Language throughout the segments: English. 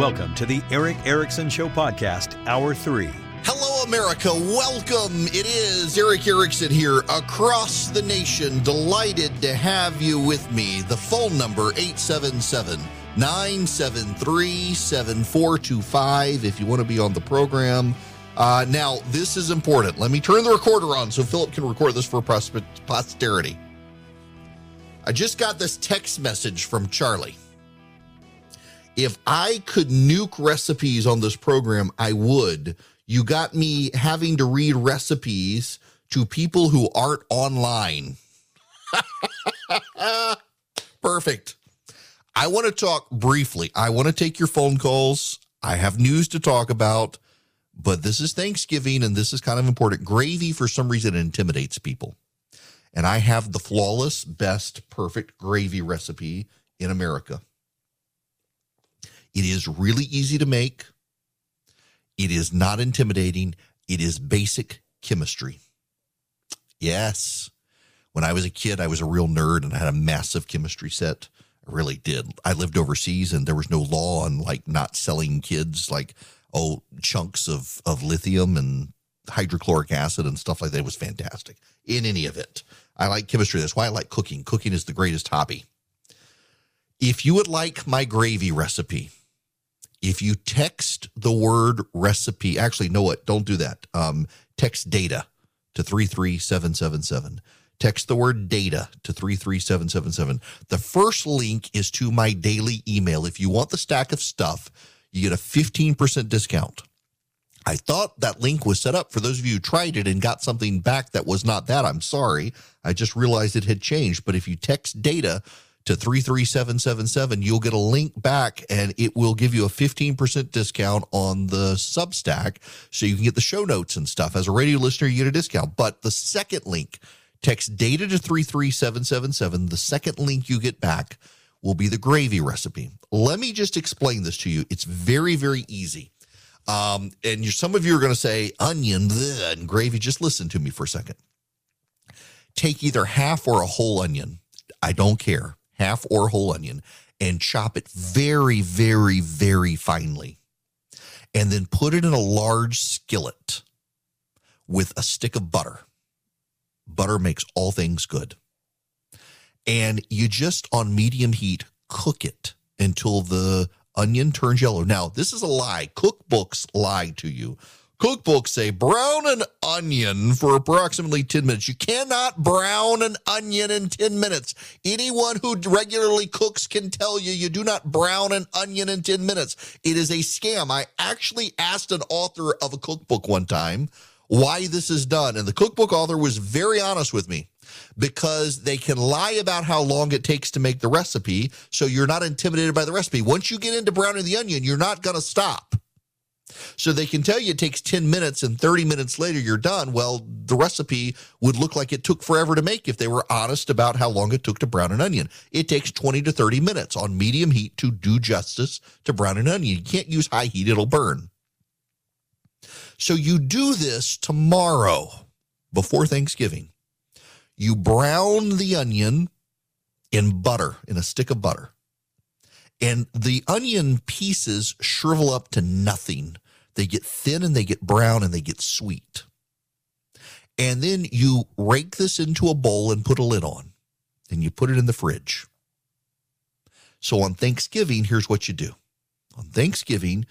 Welcome to the Erick Erickson Show Podcast, Hour 3. Hello, America. Welcome. It is Erick Erickson here across the nation. Delighted to have you with me. The phone number 877 973 7425 if you want to be on the program. Uh, now, this is important. Let me turn the recorder on so Philip can record this for posterity. I just got this text message from Charlie if I could nuke recipes on this program, I would. You got me having to read recipes to people who aren't online. Perfect. I want to talk briefly. I want to take your phone calls. I have news to talk about, but this is Thanksgiving and this is kind of important. Gravy, for some reason, intimidates people. And I have the flawless, best, perfect gravy recipe in America. It is really easy to make. It is not intimidating. It is basic chemistry. Yes. When I was a kid, I was a real nerd and I had a massive chemistry set. I really did. I lived overseas and there was no law on like not selling kids like oh chunks of of lithium and hydrochloric acid and stuff like that. It was fantastic. In any event, I like chemistry. That's why I like cooking. Cooking is the greatest hobby. If you would like my gravy recipe, if you text the word recipe, actually, know what? Don't do that. Um, text data to 33777. Text the word data to 33777. The first link is to my daily email. If you want the stack of stuff, you get a 15% discount. I thought that link was set up for those of you who tried it and got something back that was not that. I'm sorry. I just realized it had changed. But if you text data to 33777, you'll get a link back and it will give you a 15% discount on the Substack so you can get the show notes and stuff. As a radio listener, you get a discount. But the second link, text data to 33777. The second link you get back will be the gravy recipe. Let me just explain this to you. It's very, very easy. Um, and some of you are going to say onion bleh, and gravy. Just listen to me for a second. Take either half or a whole onion. I don't care half or whole onion, and chop it very, very, very finely. And then put it in a large skillet with a stick of butter. Butter makes all things good. And you just on medium heat cook it until the onion turns yellow. Now, this is a lie. Cookbooks lie to you. Cookbooks say brown an onion for approximately 10 minutes. You cannot brown an onion in 10 minutes. Anyone who regularly cooks can tell you you do not brown an onion in 10 minutes. It is a scam. I actually asked an author of a cookbook one time why this is done, and the cookbook author was very honest with me because they can lie about how long it takes to make the recipe so you're not intimidated by the recipe. Once you get into browning the onion, you're not going to stop. So they can tell you it takes 10 minutes and 30 minutes later you're done. Well, the recipe would look like it took forever to make if they were honest about how long it took to brown an onion. It takes 20 to 30 minutes on medium heat to do justice to brown an onion. You can't use high heat, it'll burn. So you do this tomorrow before Thanksgiving. You brown the onion in butter, in a stick of butter and the onion pieces shrivel up to nothing. They get thin and they get brown and they get sweet. And then you rake this into a bowl and put a lid on, and you put it in the fridge. So on Thanksgiving, here's what you do. On Thanksgiving,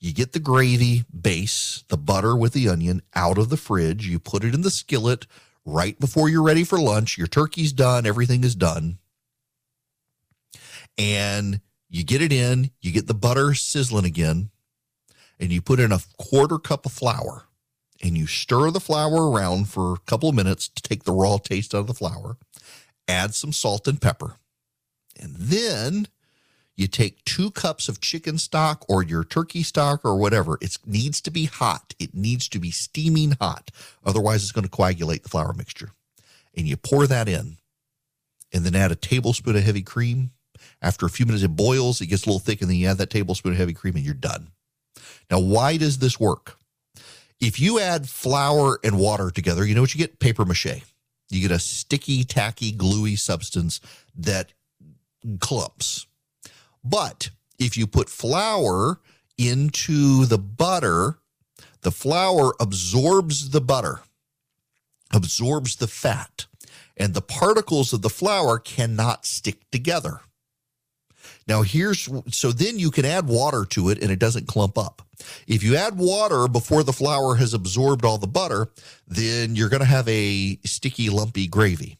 you get the gravy base, the butter with the onion out of the fridge. You put it in the skillet right before you're ready for lunch. Your turkey's done, everything is done. And you get it in, you get the butter sizzling again, and you put in a quarter cup of flour and you stir the flour around for a couple of minutes to take the raw taste out of the flour. Add some salt and pepper. And then you take two cups of chicken stock or your turkey stock or whatever. It needs to be hot. It needs to be steaming hot. Otherwise, it's going to coagulate the flour mixture. And you pour that in. And then add a tablespoon of heavy cream after a few minutes, it boils, it gets a little thick, and then you add that tablespoon of heavy cream and you're done. Now, why does this work? If you add flour and water together, you know what you get? Paper mache. You get a sticky, tacky, gluey substance that clumps. But If you put flour into the butter, the flour absorbs the butter, absorbs the fat, and the particles of the flour cannot stick together. Now, here's so then you can add water to it and it doesn't clump up. If you add water before the flour has absorbed all the butter, then you're going to have a sticky, lumpy gravy.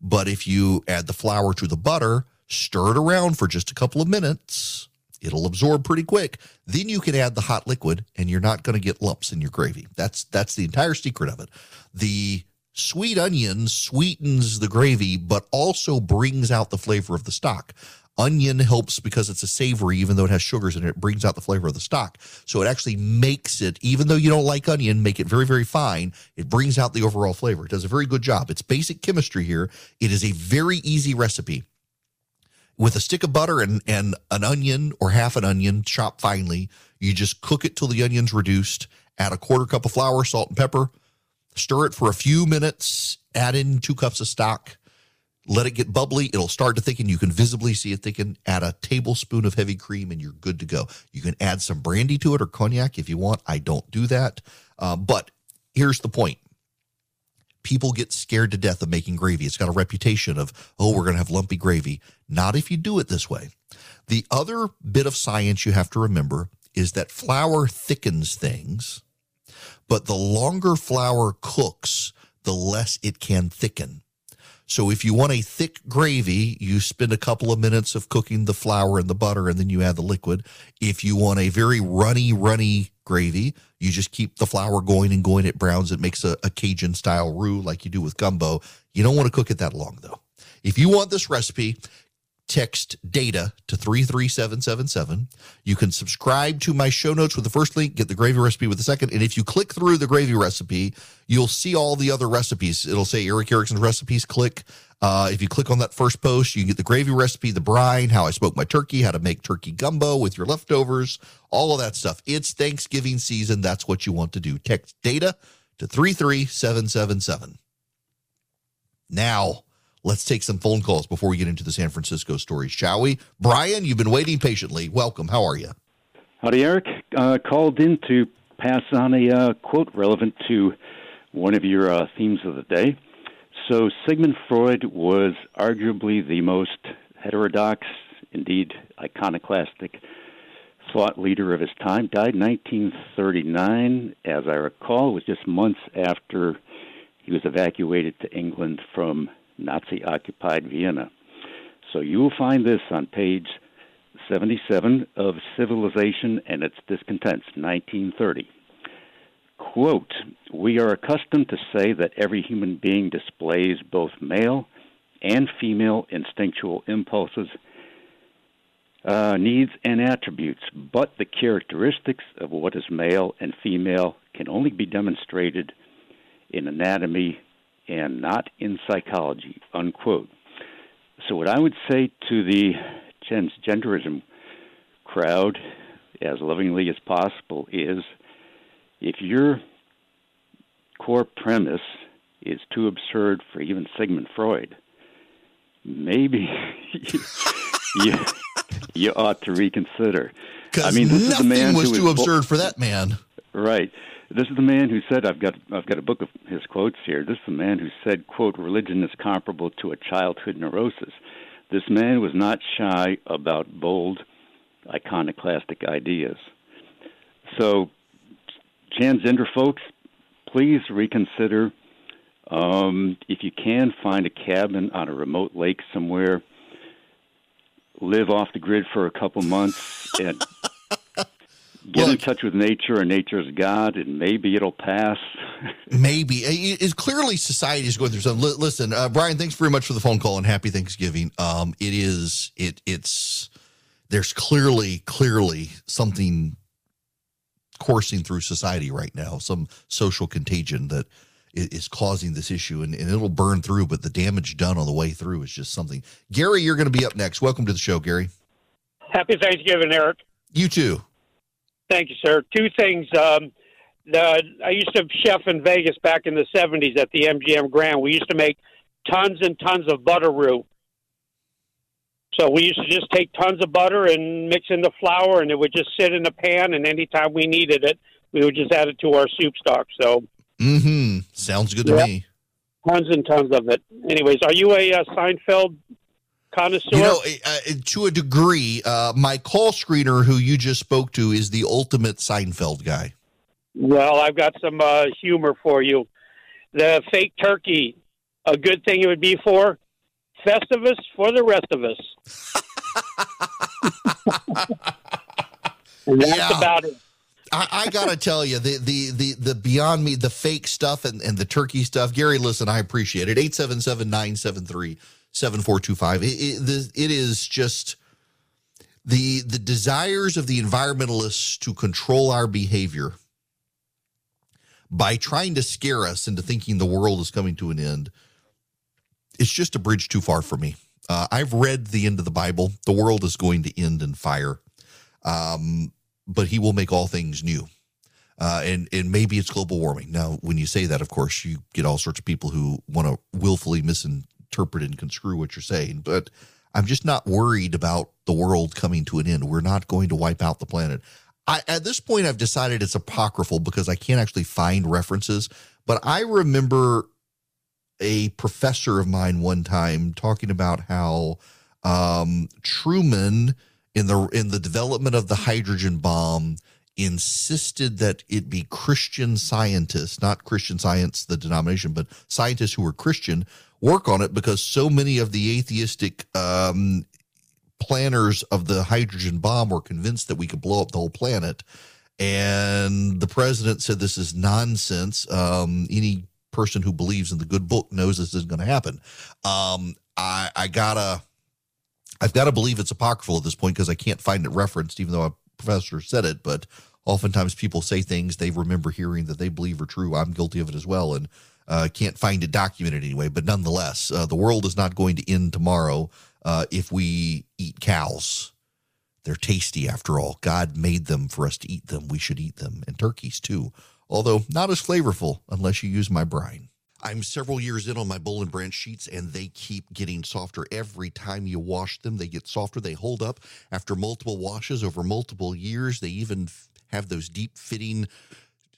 But if you add the flour to the butter, stir it around for just a couple of minutes, it'll absorb pretty quick. Then you can add the hot liquid and you're not going to get lumps in your gravy. That's that's the entire secret of it. The sweet onion sweetens the gravy but also brings out the flavor of the stock. Onion helps because it's a savory, even though it has sugars in it, it brings out the flavor of the stock. So it actually makes it, even though you don't like onion, make it very, very fine. It brings out the overall flavor. It does a very good job. It's basic chemistry here. It is a very easy recipe. With a stick of butter and, and an onion or half an onion chopped finely, you just cook it till the onion's reduced, add a quarter cup of flour, salt, and pepper, stir it for a few minutes, add in two cups of stock let it get bubbly. It'll start to thicken. You can visibly see it thicken. Add a tablespoon of heavy cream and you're good to go. You can add some brandy to it or cognac if you want. I don't do that. Uh, but here's the point people get scared to death of making gravy. It's got a reputation of, oh, we're going to have lumpy gravy. Not if you do it this way. The other bit of science you have to remember is that flour thickens things, but the longer flour cooks, the less it can thicken. So if you want a thick gravy, you spend a couple of minutes of cooking the flour and the butter and then you add the liquid. If you want a very runny, runny gravy, you just keep the flour going and going. It browns. It makes a, a Cajun style roux like you do with gumbo. You don't want to cook it that long though. If you want this recipe, text data to 33777. You can subscribe to my show notes with the first link, get the gravy recipe with the second. And if you click through the gravy recipe, you'll see all the other recipes. It'll say Erick Erickson's recipes. Click. Uh, if you click on that first post, you get the gravy recipe, the brine, how I smoke my turkey, how to make turkey gumbo with your leftovers, all of that stuff. It's Thanksgiving season. That's what you want to do. Text data to 33777. Now, Let's take some phone calls before we get into the San Francisco stories, shall we? Brian, you've been waiting patiently. Welcome. How are you? Howdy, Erick. Uh, called in to pass on a uh, quote relevant to one of your uh, themes of the day. So, Sigmund Freud was arguably the most heterodox, indeed iconoclastic thought leader of his time. Died in 1939, as I recall. It was just months after he was evacuated to England from Nazi occupied Vienna. So you will find this on page 77 of Civilization and Its Discontents, 1930. Quote, We are accustomed to say that every human being displays both male and female instinctual impulses, uh, needs, and attributes, but the characteristics of what is male and female can only be demonstrated in anatomy and not in psychology, unquote. So, what I would say to the transgenderism crowd, as lovingly as possible, is if your core premise is too absurd for even Sigmund Freud, maybe you, you, you ought to reconsider. I mean, this is the man was too absurd for that man. Right. This is the man who said, "I've got I've got a book of his quotes here." This is the man who said, "quote Religion is comparable to a childhood neurosis." This man was not shy about bold, iconoclastic ideas. So, transgender folks, please reconsider. Um, if you can find a cabin on a remote lake somewhere, live off the grid for a couple months, and get Look, in touch with nature and nature's God, and maybe it'll pass. maybe it's clearly society is going through something. Listen, uh, Brian, thanks very much for the phone call and happy Thanksgiving. Um, it is it it's there's clearly clearly something coursing through society right now, some social contagion that is causing this issue and, and it'll burn through, but the damage done on the way through is just something. Gary, you're going to be up next. Welcome to the show, Gary. Happy Thanksgiving, Erick. You too. Thank you, sir. Two things. Um, the, I used to chef in Vegas back in the 70s at the MGM Grand. We used to make tons and tons of butter roux. So we used to just take tons of butter and mix in the flour, and it would just sit in a pan. And anytime we needed it, we would just add it to our soup stock. So, mm-hmm. sounds good to Yeah. me. tons and tons of it. Anyways, are you a uh, Seinfeld connoisseur? You know, uh, to a degree, uh, my call screener who you just spoke to is the ultimate Seinfeld guy. well, I've got some uh, humor for you. The fake turkey, a good thing it would be for Festivus for the rest of us. that's Yeah. about it. I, I gotta tell you, the the the the beyond me, the fake stuff and, and the turkey stuff. Gary, listen, I appreciate it. 877-973-7425. It, it, it is just the the desires of the environmentalists to control our behavior by trying to scare us into thinking the world is coming to an end. It's just a bridge too far for me. Uh, I've read the end of the Bible. The world is going to end in fire. Um, but he will make all things new. Uh, and and maybe it's global warming. Now, when you say that, of course, you get all sorts of people who want to willfully misinterpret and construe what you're saying. But I'm just not worried about the world coming to an end. We're not going to wipe out the planet. I, at this point, I've decided it's apocryphal because I can't actually find references. But I remember a professor of mine one time talking about how um, Truman in the in the development of the hydrogen bomb insisted that it be Christian scientists, not Christian science, the denomination, but scientists who were Christian, work on it because so many of the atheistic um, planners of the hydrogen bomb were convinced that we could blow up the whole planet. And the president said this is nonsense. Um, any person who believes in the good book knows this isn't going to happen. Um, I, I gotta, I've got to believe it's apocryphal at this point because I can't find it referenced, even though a professor said it. But oftentimes people say things they remember hearing that they believe are true. I'm guilty of it as well, and uh, can't find it documented anyway. But nonetheless, uh, the world is not going to end tomorrow uh, if we eat cows. They're tasty after all. God made them for us to eat them. We should eat them, and turkeys too, although not as flavorful unless you use my brine. I'm several years in on my Boll and Branch sheets, and they keep getting softer every time you wash them. They get softer. They hold up after multiple washes over multiple years. They even have those deep fitting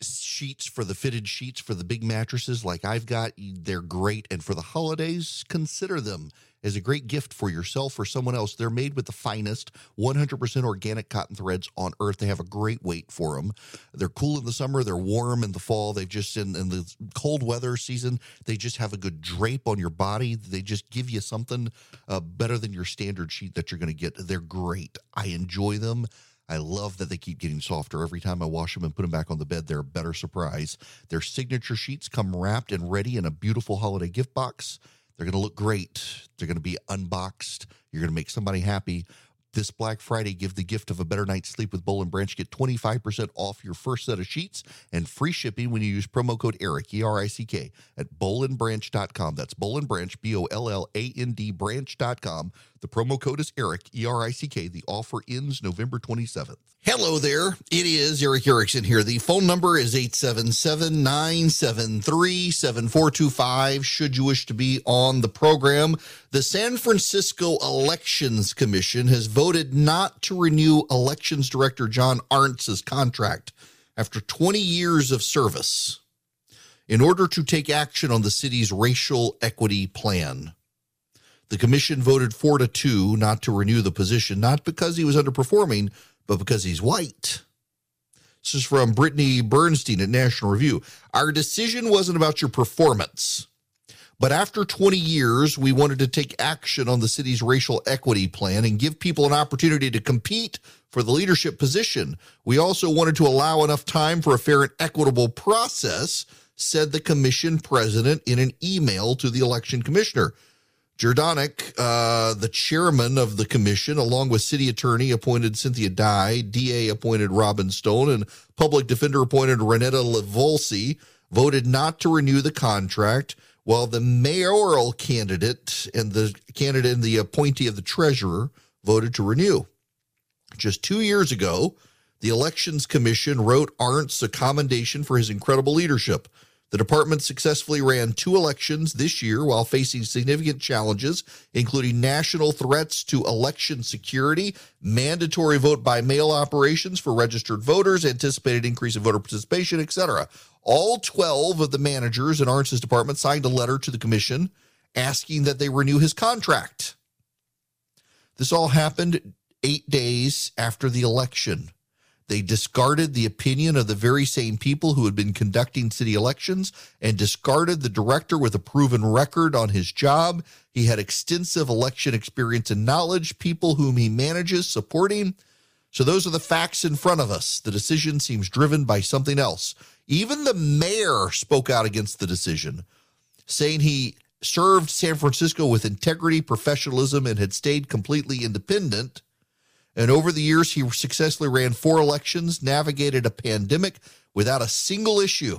sheets for the fitted sheets for the big mattresses like I've got. They're great. And for the holidays, consider them as a great gift for yourself or someone else. They're made with the finest 100% organic cotton threads on earth. They have a great weight for them. They're cool in the summer, they're warm in the fall. They've just, in, in the cold weather season, they just have a good drape on your body. They just give you something uh, better than your standard sheet that you're going to get. They're great. I enjoy them. I love that they keep getting softer. Every time I wash them and put them back on the bed, they're a better surprise. Their signature sheets come wrapped and ready in a beautiful holiday gift box. They're going to look great. They're going to be unboxed. You're going to make somebody happy. This Black Friday, give the gift of a better night's sleep with Boll and Branch. Get 25% off your first set of sheets and free shipping when you use promo code ERICK, E R I C K, at bollandbranch.com. That's Boll and Branch, B O L L A N D branch.com. The promo code is ERICK, E R I C K. The offer ends November 27th. Hello there. It is Erick Erickson here. The phone number is 877 973 7425. Should you wish to be on the program, the San Francisco Elections Commission has voted not to renew Elections Director John Arntz's contract after 20 years of service in order to take action on the city's racial equity plan. The commission voted four to two not to renew the position, not because he was underperforming, but because he's white. This is from Brittany Bernstein at National Review. Our decision wasn't about your performance, but after 20 years, we wanted to take action on the city's racial equity plan and give people an opportunity to compete for the leadership position. We also wanted to allow enough time for a fair and equitable process, said the commission president in an email to the election commissioner. Jerdonek, uh, the chairman of the commission, along with city attorney appointed Cynthia Dai, DA appointed Robin Stone, and public defender appointed Renita LiVolsi, voted not to renew the contract, while the mayoral candidate and the candidate and the appointee of the treasurer voted to renew. Just two years ago, the Elections Commission wrote Arntz a commendation for his incredible leadership. The department successfully ran two elections this year while facing significant challenges, including national threats to election security, mandatory vote by mail operations for registered voters, anticipated increase in voter participation, etc. All 12 of the managers in Arntz's department signed a letter to the commission asking that they renew his contract. This all happened eight days after the election. They discarded the opinion of the very same people who had been conducting city elections and discarded the director with a proven record on his job. He had extensive election experience and knowledge, people whom he manages supporting. So, those are the facts in front of us. The decision seems driven by something else. Even the mayor spoke out against the decision, saying he served San Francisco with integrity, professionalism, and had stayed completely independent. And over the years, he successfully ran four elections, navigated a pandemic without a single issue.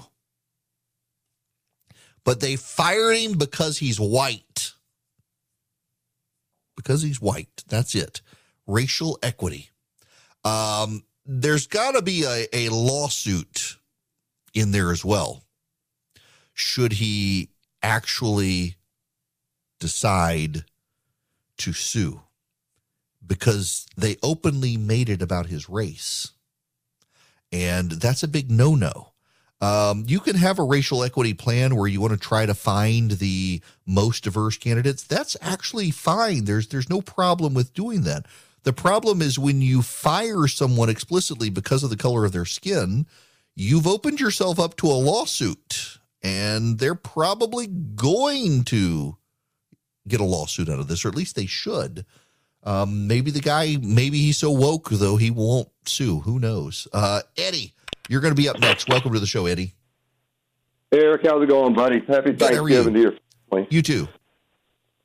But they fired him because he's white. Because he's white. That's it. Racial equity. Um, there's got to be a, a lawsuit in there as well. Should he actually decide to sue? Because they openly made it about his race. And that's a big no no. Um, you can have a racial equity plan where you want to try to find the most diverse candidates. That's actually fine. There's there's no problem with doing that. The problem is when you fire someone explicitly because of the color of their skin, you've opened yourself up to a lawsuit, and they're probably going to get a lawsuit out of this, or at least they should. Um, maybe the guy, maybe he's so woke though he won't sue. Who knows? Uh, Eddie, you're going to be up next. Welcome to the show, Eddie. Hey, Erick, how's it going, buddy? Happy Thanksgiving to your family. You too.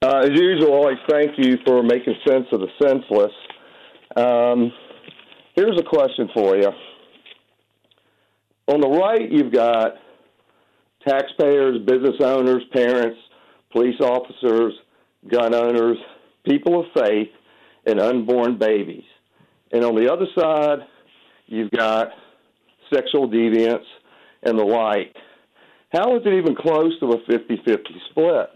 Uh, as usual, always thank you for making sense of the senseless. Um, here's a question for you. On the right, you've got taxpayers, business owners, parents, police officers, gun owners, people of faith, and unborn babies. And on the other side, you've got sexual deviance and the like. How is it even close to a 50 50 split?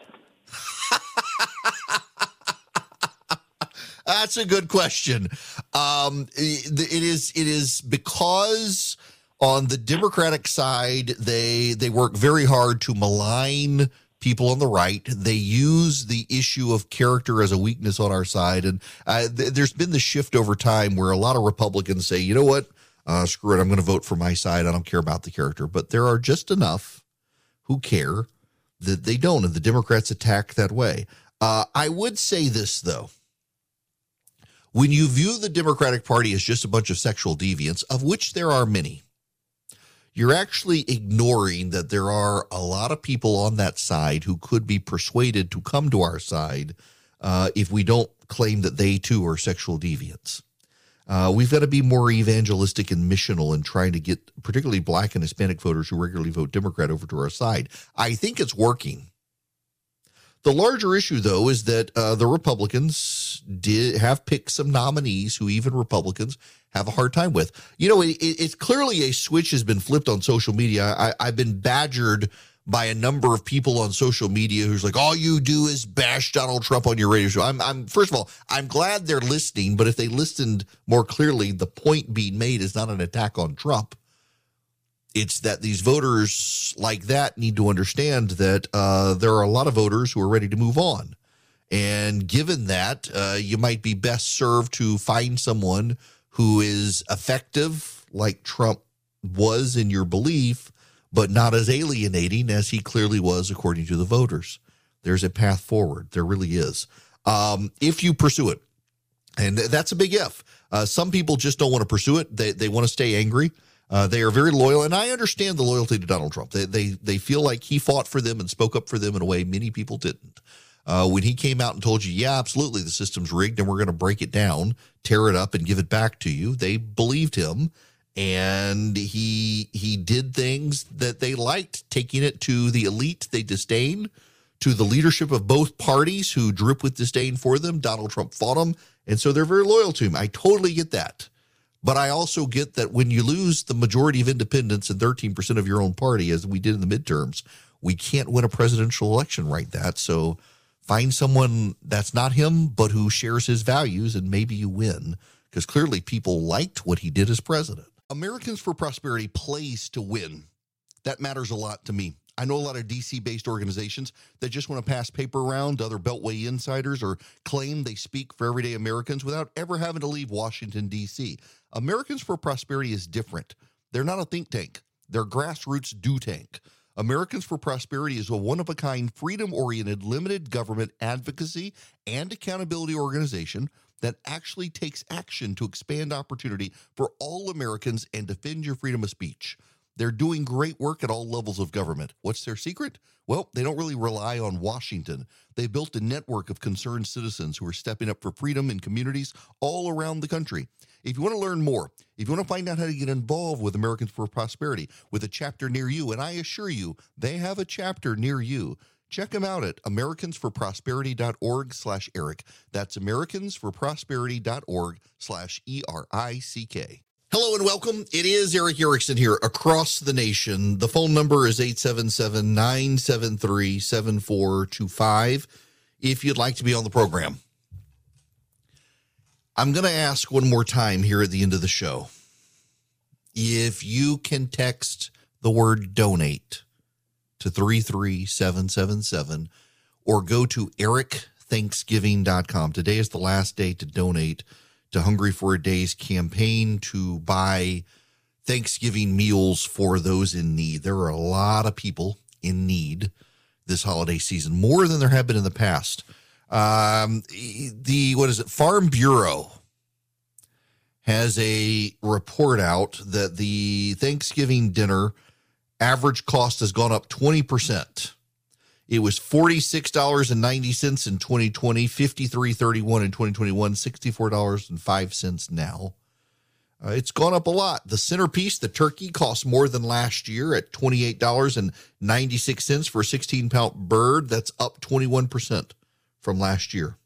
That's a good question. Um, it is. It is because on the Democratic side, they they work very hard to malign people on the right. They use the issue of character as a weakness on our side. And uh, th- there's been the shift over time where a lot of Republicans say, you know what? Uh, screw it. I'm going to vote for my side. I don't care about the character. But there are just enough who care that they don't. And the Democrats attack that way. Uh, I would say this, though. When you view the Democratic Party as just a bunch of sexual deviants, of which there are many, you're actually ignoring that there are a lot of people on that side who could be persuaded to come to our side uh, if we don't claim that they too are sexual deviants. Uh, we've got to be more evangelistic and missional in trying to get particularly black and Hispanic voters who regularly vote Democrat over to our side. I think it's working. The larger issue, though, is that uh, the Republicans did have picked some nominees who even Republicans have a hard time with. You know, it, it's clearly a switch has been flipped on social media. I, I've been badgered by a number of people on social media who's like, all you do is bash Donald Trump on your radio show. I'm, I'm first of all, I'm glad they're listening, but if they listened more clearly, the point being made is not an attack on Trump. It's that these voters like that need to understand that uh, there are a lot of voters who are ready to move on. And given that, uh, you might be best served to find someone who is effective, like Trump was in your belief, but not as alienating as he clearly was according to the voters. There's a path forward. There really is. Um, if you pursue it, and that's a big if. Uh, some people just don't want to pursue it. They, they want to stay angry. Uh, they are very loyal, and I understand the loyalty to Donald Trump. They, they they feel like he fought for them and spoke up for them in a way many people didn't. Uh, when he came out and told you, yeah, absolutely, the system's rigged and we're going to break it down, tear it up, and give it back to you, they believed him, and he he did things that they liked, taking it to the elite they disdain, to the leadership of both parties who drip with disdain for them. Donald Trump fought him, and so they're very loyal to him. I totally get that. But I also get that when you lose the majority of independents and 13% of your own party, as we did in the midterms, we can't win a presidential election right that. So find someone that's not him, but who shares his values, and maybe you win. Because clearly people liked what he did as president. Americans for Prosperity plays to win. That matters a lot to me. I know a lot of DC based organizations that just want to pass paper around to other Beltway insiders or claim they speak for everyday Americans without ever having to leave Washington, D.C. Americans for Prosperity is different. They're not a think tank, they're grassroots do tank. Americans for Prosperity is a one of a kind, freedom oriented, limited government advocacy and accountability organization that actually takes action to expand opportunity for all Americans and defend your freedom of speech. They're doing great work at all levels of government. What's their secret? Well, they don't really rely on Washington. They built a network of concerned citizens who are stepping up for freedom in communities all around the country. If you want to learn more, if you want to find out how to get involved with Americans for Prosperity with a chapter near you, and I assure you, they have a chapter near you. Check them out at americansforprosperity.org slash Erick. That's americansforprosperity.org slash E-R-I-C-K. Hello and welcome. It is Erick Erickson here across the nation. The phone number is 877 973 7425 if you'd like to be on the program. I'm going to ask one more time here at the end of the show. If you can text the word donate to 33777 or go to erickthanksgiving.com. Today is the last day to donate to Hungry for a Day's campaign to buy Thanksgiving meals for those in need. There are a lot of people in need this holiday season, more than there have been in the past. Um, the what is it? Farm Bureau has a report out that the Thanksgiving dinner average cost has gone up 20%. It was $46.90 in 2020, $53.31 in 2021, $64.05 now. Uh, it's gone up a lot. The centerpiece, the turkey, costs more than last year at $28.96 for a 16 pound bird. That's up 21% from last year.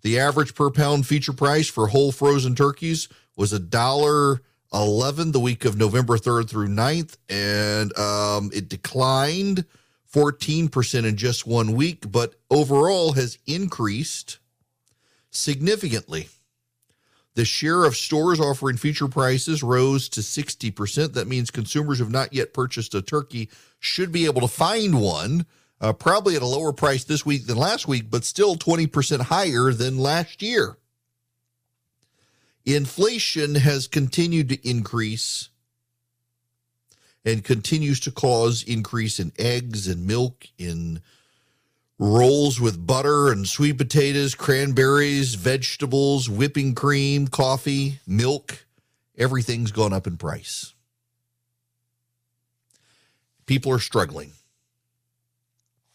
The average per pound feature price for whole frozen turkeys was a dollar 11 the week of November 3rd through 9th, and um, it declined 14% in just one week, but overall has increased significantly. The share of stores offering feature prices rose to 60%. That means consumers who have not yet purchased a turkey should be able to find one, uh, probably at a lower price this week than last week, but still 20% higher than last year. Inflation has continued to increase and continues to cause increase in eggs and milk, in rolls with butter and sweet potatoes, cranberries, vegetables, whipping cream, coffee, milk. Everything's gone up in price. People are struggling.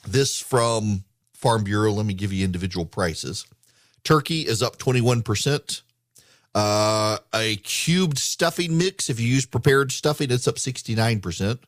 This from Farm Bureau. Let me give you individual prices. Turkey is up 21%. Uh, a cubed stuffing mix, if you use prepared stuffing, it's up 69%.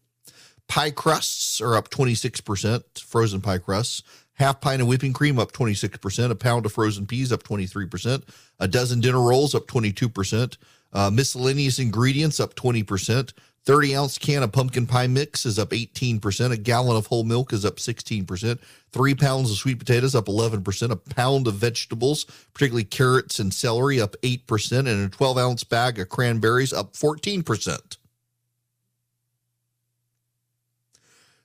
Pie crusts are up 26%, frozen pie crusts. Half pint of whipping cream up 26%. A pound of frozen peas up 23%. A dozen dinner rolls up 22%. Uh, miscellaneous ingredients up 20%. 30 ounce can of pumpkin pie mix is up 18%. A gallon of whole milk is up 16%. Three pounds of sweet potatoes up 11%. A pound of vegetables, particularly carrots and celery, up 8%. And a 12 ounce bag of cranberries up 14%.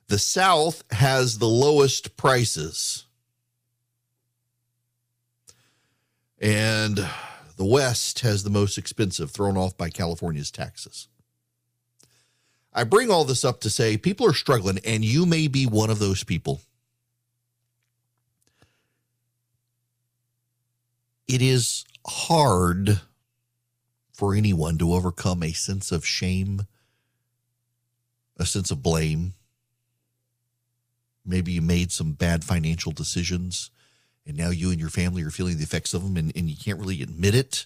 The South has the lowest prices. And the West has the most expensive, thrown off by California's taxes. I bring all this up to say people are struggling, and you may be one of those people. It is hard for anyone to overcome a sense of shame, a sense of blame. Maybe you made some bad financial decisions, and now you and your family are feeling the effects of them, and, and you can't really admit it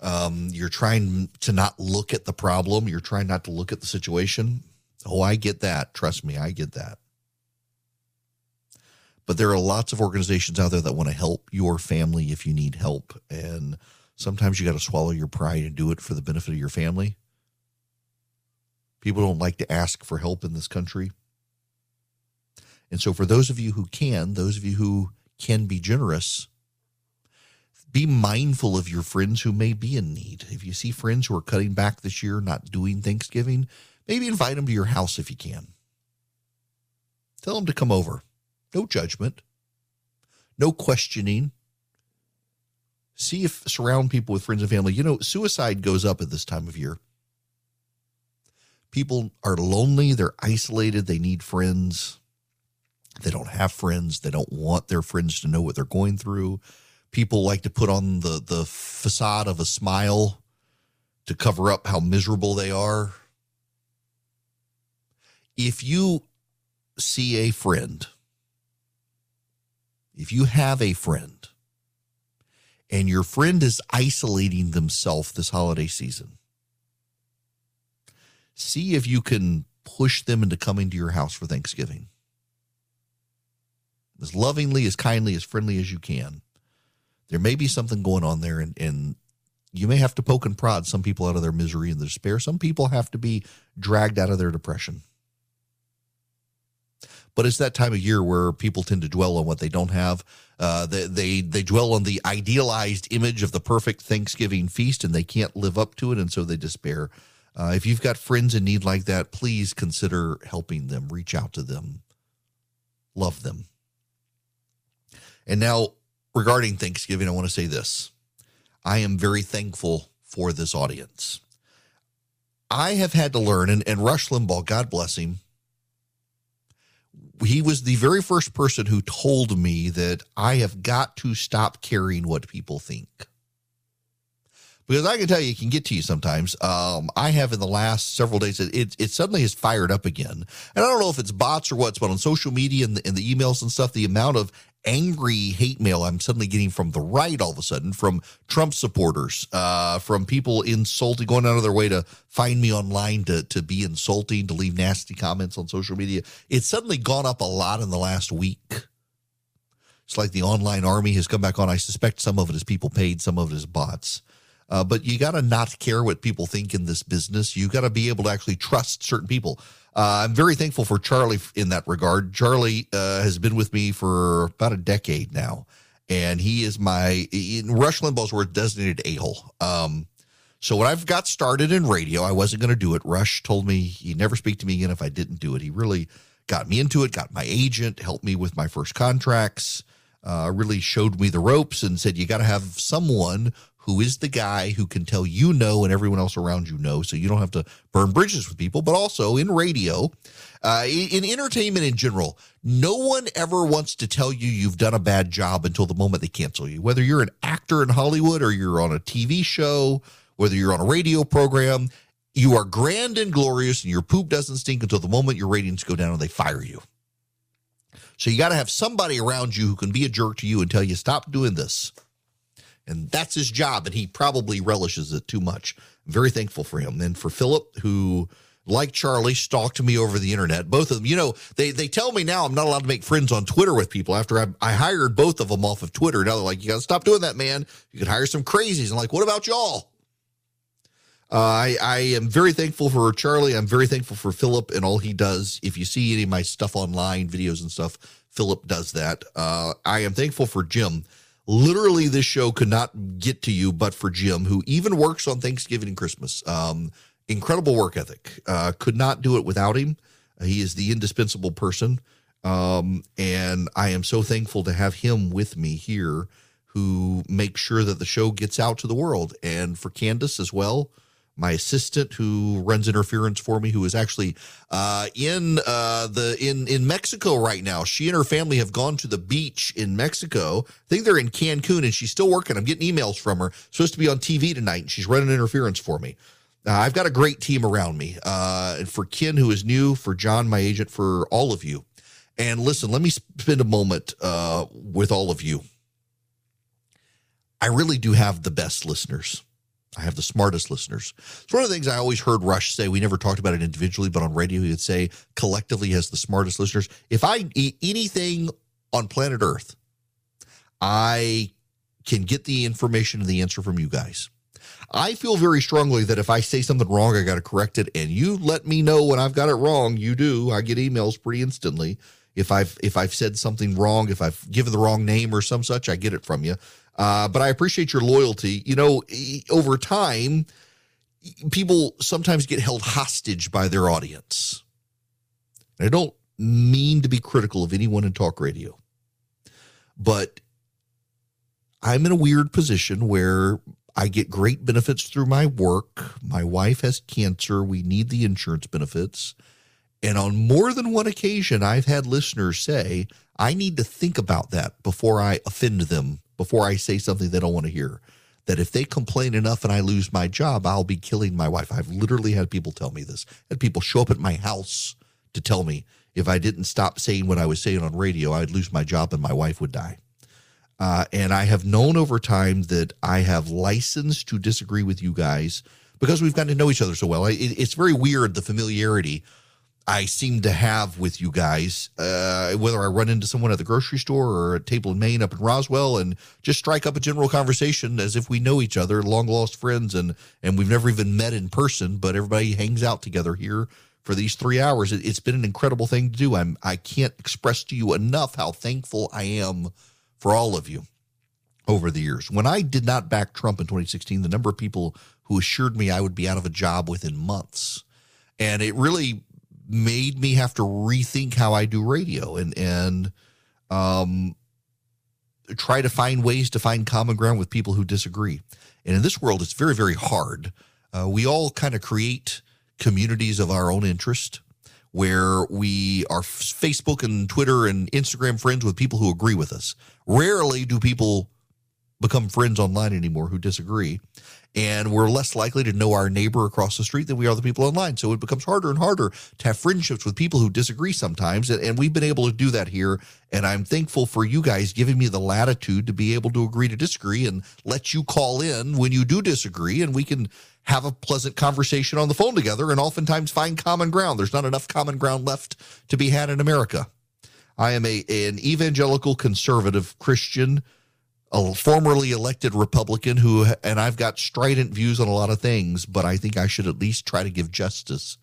um, you're trying to not look at the problem. You're trying not to look at the situation. Oh, I get that. Trust me, I get that. But there are lots of organizations out there that want to help your family if you need help. And Sometimes you got to swallow your pride and do it for the benefit of your family. People don't like to ask for help in this country. And so, for those of you who can, those of you who can be generous, be mindful of your friends who may be in need. If you see friends who are cutting back this year, not doing Thanksgiving, maybe invite them to your house if you can. Tell them to come over. No judgment, no questioning. See if surround people with friends and family. You know, suicide goes up at this time of year. People are lonely, they're isolated, they need friends. They don't have friends, they don't want their friends to know what they're going through. People like to put on the the facade of a smile to cover up how miserable they are. If you see a friend, if you have a friend, and your friend is isolating themselves this holiday season, see if you can push them into coming to your house for Thanksgiving. As lovingly, as kindly, as friendly as you can. There may be something going on there, and, and you may have to poke and prod some people out of their misery and their despair. Some people have to be dragged out of their depression. But it's that time of year where people tend to dwell on what they don't have. Uh, they, they they dwell on the idealized image of the perfect Thanksgiving feast, and they can't live up to it, and so they despair. Uh, if you've got friends in need like that, please consider helping them. Reach out to them. Love them. And now, regarding Thanksgiving, I want to say this. I am very thankful for this audience. I have had to learn, and, and Rush Limbaugh, God bless him, he was the very first person who told me that I have got to stop caring what people think. Because I can tell you, it can get to you sometimes. Um, I have in the last several days, it, it suddenly has fired up again. And I don't know if it's bots or what's, but on social media and the, and the emails and stuff, the amount of angry hate mail I'm suddenly getting from the right all of a sudden, from Trump supporters, uh, from people insulting, going out of their way to find me online to, to be insulting, to leave nasty comments on social media. It's suddenly gone up a lot in the last week. It's like the online army has come back on. I suspect some of it is people paid, some of it is bots. Uh, but you got to not care what people think in this business. You got to be able to actually trust certain people. Uh, I'm very thankful for Charlie in that regard. Charlie uh, has been with me for about a decade now, and he is my, in Rush Limbaugh's word, designated a hole. Um, so when I've got started in radio, I wasn't going to do it. Rush told me he'd never speak to me again if I didn't do it. He really got me into it, got my agent, helped me with my first contracts, uh, really showed me the ropes, and said, You got to have someone who is the guy who can tell you no and everyone else around you no, so you don't have to burn bridges with people. But also in radio, uh, in entertainment in general, no one ever wants to tell you you've done a bad job until the moment they cancel you. Whether you're an actor in Hollywood or you're on a TV show, whether you're on a radio program, you are grand and glorious and your poop doesn't stink until the moment your ratings go down and they fire you. So you got to have somebody around you who can be a jerk to you and tell you, stop doing this. And that's his job, and he probably relishes it too much. I'm very thankful for him. And for Philip, who, like Charlie, stalked me over the internet. Both of them, you know, they, they tell me now I'm not allowed to make friends on Twitter with people after I, I hired both of them off of Twitter. Now they're like, you got to stop doing that, man. You could hire some crazies. I'm like, what about y'all? Uh, I, I am very thankful for Charlie. I'm very thankful for Philip and all he does. If you see any of my stuff online, videos and stuff, Philip does that. Uh, I am thankful for Jim literally this show could not get to you but for Jim, who even works on Thanksgiving and Christmas. Um, incredible work ethic. Uh, could not do it without him. He is the indispensable person. Um, and I am so thankful to have him with me here who makes sure that the show gets out to the world. And for Candace as well, my assistant who runs interference for me, who is actually uh, in uh, the in in Mexico right now. She and her family have gone to the beach in Mexico. I think they're in Cancun, and she's still working. I'm getting emails from her. Supposed to be on TV tonight, and she's running interference for me. Uh, I've got a great team around me. Uh, and for Ken, who is new, for John, my agent, for all of you. And listen, let me spend a moment uh, with all of you. I really do have the best listeners. I have the smartest listeners. It's one of the things I always heard Rush say. We never talked about it individually, but on radio, he would say collectively has the smartest listeners. If I eat anything on planet Earth, I can get the information and the answer from you guys. I feel very strongly that if I say something wrong, I got to correct it. And you let me know when I've got it wrong. You do. I get emails pretty instantly. If I've if I've said something wrong, if I've given the wrong name or some such, I get it from you. Uh, but I appreciate your loyalty. You know, over time, people sometimes get held hostage by their audience. I don't mean to be critical of anyone in talk radio, but I'm in a weird position where I get great benefits through my work. My wife has cancer. We need the insurance benefits. And on more than one occasion, I've had listeners say, I need to think about that before I offend them, before I say something they don't want to hear. That if they complain enough and I lose my job, I'll be killing my wife. I've literally had people tell me this. Had people show up at my house to tell me if I didn't stop saying what I was saying on radio, I'd lose my job and my wife would die. Uh, and I have known over time that I have license to disagree with you guys because we've gotten to know each other so well. It, it's very weird the familiarity I seem to have with you guys, uh, whether I run into someone at the grocery store or at Table and Main up in Roswell, and just strike up a general conversation as if we know each other, long lost friends, and and we've never even met in person, but everybody hangs out together here for these three hours. It, has been an incredible thing to do. I'm I can't express to you enough how thankful I am for all of you over the years. When I did not back Trump in 2016, the number of people who assured me I would be out of a job within months. And it really made me have to rethink how I do radio and and um, try to find ways to find common ground with people who disagree. And in this world, it's very, very hard. Uh, we all kind of create communities of our own interest where we are Facebook and Twitter and Instagram friends with people who agree with us. Rarely do people become friends online anymore who disagree. And we're less likely to know our neighbor across the street than we are the people online. So it becomes harder and harder to have friendships with people who disagree sometimes. And, we've been able to do that here. And I'm thankful for you guys giving me the latitude to be able to agree to disagree and let you call in when you do disagree. And we can have a pleasant conversation on the phone together and oftentimes find common ground. There's not enough common ground left to be had in America. I am a an evangelical conservative Christian, a formerly elected Republican who and I've got strident views on a lot of things, but I think I should at least try to give justice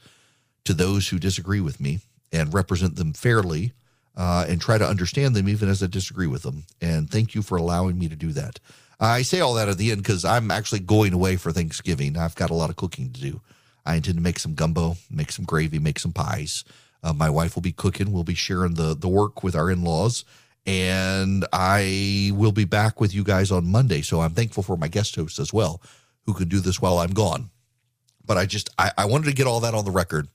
to those who disagree with me and represent them fairly uh, and try to understand them even as I disagree with them. And thank you for allowing me to do that. I say all that at the end because I'm actually going away for Thanksgiving. I've got a lot of cooking to do. I intend to make some gumbo, make some gravy, make some pies. Uh, my wife will be cooking. We'll be sharing the the work with our in laws, and I will be back with you guys on Monday. So I'm thankful for my guest hosts as well, who can do this while I'm gone. But I just I, I wanted to get all that on the record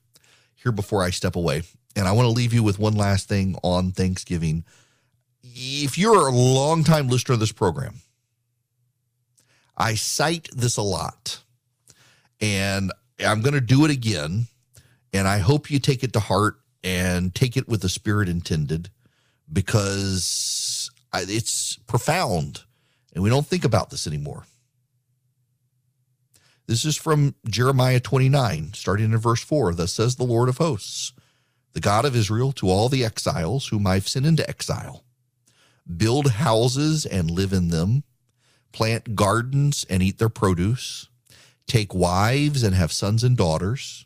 here before I step away, and I want to leave you with one last thing on Thanksgiving. If you're a longtime listener of this program I cite this a lot, and I'm going to do it again. And I hope you take it to heart and take it with the spirit intended because it's profound and we don't think about this anymore. This is from Jeremiah 29, starting in verse 4. Thus says the Lord of hosts, the God of Israel, to all the exiles whom I've sent into exile build houses and live in them plant gardens and eat their produce, take wives and have sons and daughters,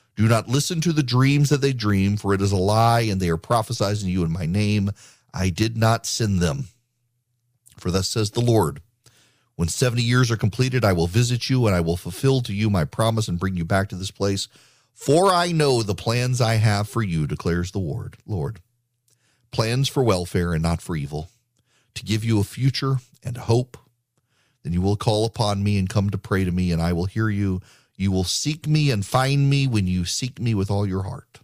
Do not listen to the dreams that they dream, for it is a lie, and they are prophesying you in my name. I did not send them. For thus says the Lord When 70 years are completed, I will visit you, and I will fulfill to you my promise and bring you back to this place. For I know the plans I have for you, declares the Lord. Lord. Plans for welfare and not for evil, to give you a future and hope. Then you will call upon me and come to pray to me, and I will hear you. You will seek me and find me when you seek me with all your heart.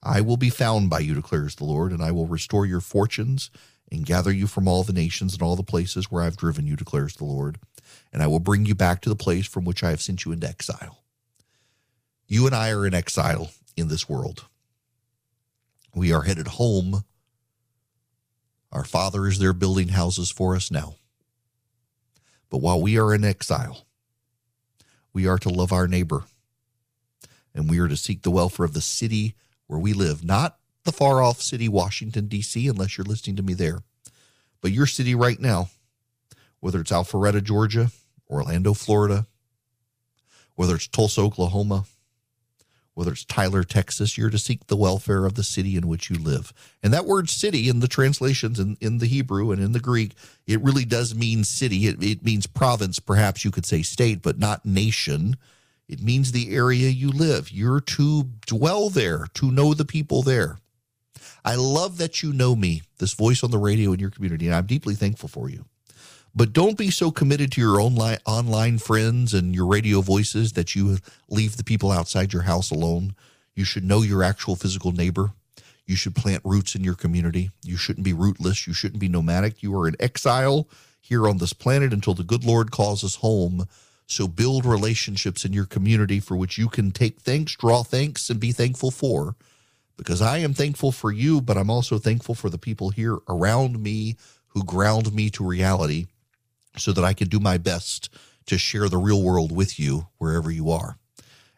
I will be found by you, declares the Lord, and I will restore your fortunes and gather you from all the nations and all the places where I've driven you, declares the Lord. and I will bring you back to the place from which I have sent you into exile. You and I are in exile in this world. We are headed home. Our Father is there building houses for us now. But while we are in exile, we are to love our neighbor and we are to seek the welfare of the city where we live, not the far off city, Washington, D.C., unless you're listening to me there, but your city right now, whether it's Alpharetta, Georgia, Orlando, Florida, whether it's Tulsa, Oklahoma, whether it's Tyler, Texas, you're to seek the welfare of the city in which you live. And that word city in the translations in, in the Hebrew and in the Greek, it really does mean city. It, it means province, perhaps you could say state, but not nation. It means the area you live. You're to dwell there, to know the people there. I love that you know me, this voice on the radio in your community, and I'm deeply thankful for you. But don't be so committed to your own li- online friends and your radio voices that you leave the people outside your house alone. You should know your actual physical neighbor. You should plant roots in your community. You shouldn't be rootless. You shouldn't be nomadic. You are in exile here on this planet until the good Lord calls us home. So build relationships in your community for which you can take thanks, draw thanks, and be thankful for. Because I am thankful for you, but I'm also thankful for the people here around me who ground me to reality so that I can do my best to share the real world with you wherever you are.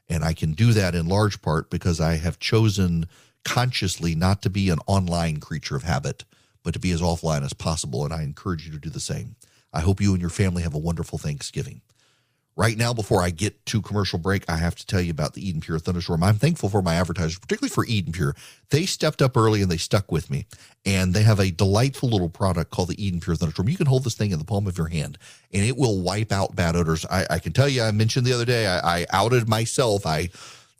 And I can do that in large part because I have chosen consciously not to be an online creature of habit, but to be as offline as possible. And I encourage you to do the same. I hope you and your family have a wonderful Thanksgiving. Right now, before I get to commercial break, I have to tell you about the Eden Pure Thunderstorm. I'm thankful for my advertisers, particularly for Eden Pure. They stepped up early and they stuck with me. And they have a delightful little product called the Eden Pure Thunderstorm. You can hold this thing in the palm of your hand and it will wipe out bad odors. I, I can tell you, I mentioned the other day, I, I outed myself. I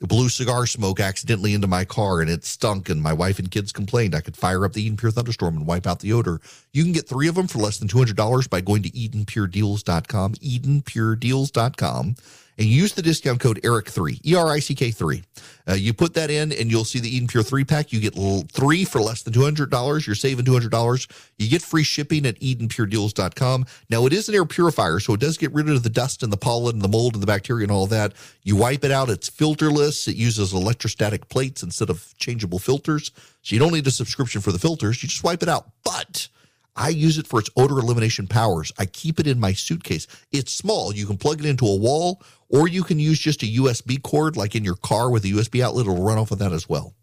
blew cigar smoke accidentally into my car and it stunk and my wife and kids complained. I could fire up the eden pure thunderstorm and wipe out the odor. You can get three of them for less than $200 by going to edenpuredeals.com edenpuredeals.com and use the discount code ERICK3, E R I C K 3. Uh, you put that in and you'll see the Eden Pure 3 pack. You get three for less than $200. You're saving $200. You get free shipping at EdenPureDeals.com. Now, it is an air purifier, so it does get rid of the dust and the pollen and the mold and the bacteria and all that. You wipe it out. It's filterless. It uses electrostatic plates instead of changeable filters. So you don't need a subscription for the filters. You just wipe it out. But I use it for its odor elimination powers. I keep it in my suitcase. It's small. You can plug it into a wall, or you can use just a USB cord, like in your car with a USB outlet. It'll run off of that as well.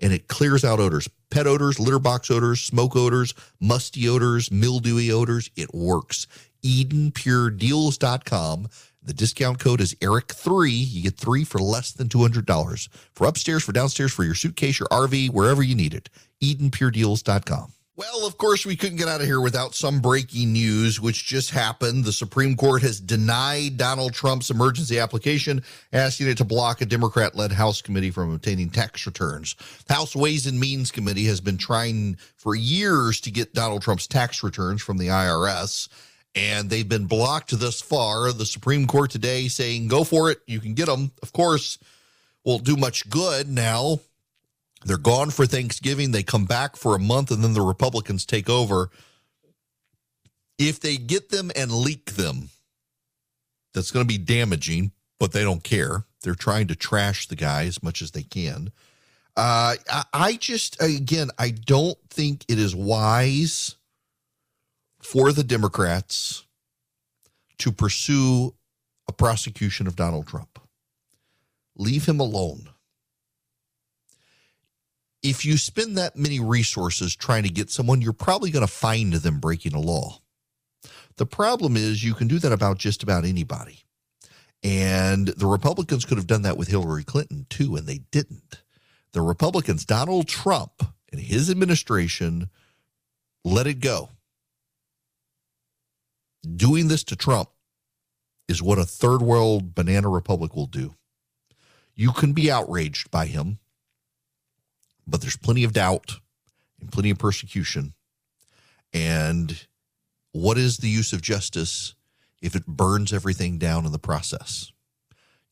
And it clears out odors pet odors, litter box odors, smoke odors, musty odors, mildewy odors. It works. EdenPureDeals.com. The discount code is ERICK3. You get three for less than $200 for upstairs, for downstairs, for your suitcase, your RV, wherever you need it. EdenPureDeals.com. Well, of course, we couldn't get out of here without some breaking news, which just happened. The Supreme Court has denied Donald Trump's emergency application, asking it to block a Democrat led House committee from obtaining tax returns. House Ways and Means Committee has been trying for years to get Donald Trump's tax returns from the IRS, and they've been blocked thus far. The Supreme Court today saying, go for it, you can get them. Of course, won't do much good now they're gone for Thanksgiving. They come back for a month and then the Republicans take over. If they get them and leak them, that's going to be damaging, but they don't care. They're trying to trash the guy as much as they can. Uh, I, I just, again, I don't think it is wise for the Democrats to pursue a prosecution of Donald Trump. Leave him alone if you spend that many resources trying to get someone, you're probably going to find them breaking a law. The problem is you can do that about just about anybody. And the Republicans could have done that with Hillary Clinton too, and they didn't. The Republicans, Donald Trump and his administration, let it go. Doing this to Trump is what a third world banana republic will do. You can be outraged by him but there's plenty of doubt and plenty of persecution. And what is the use of justice if it burns everything down in the process?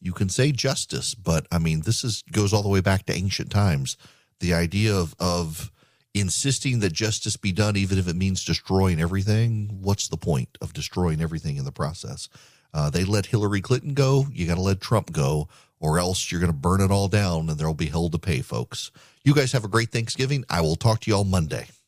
You can say justice, but I mean, this is goes all the way back to ancient times. The idea of of insisting that justice be done, even if it means destroying everything. What's the point of destroying everything in the process? Uh, they let Hillary Clinton go. You got to let Trump go, or else you're going to burn it all down, and there'll be hell to pay, folks. You guys have a great Thanksgiving. I will talk to you all Monday.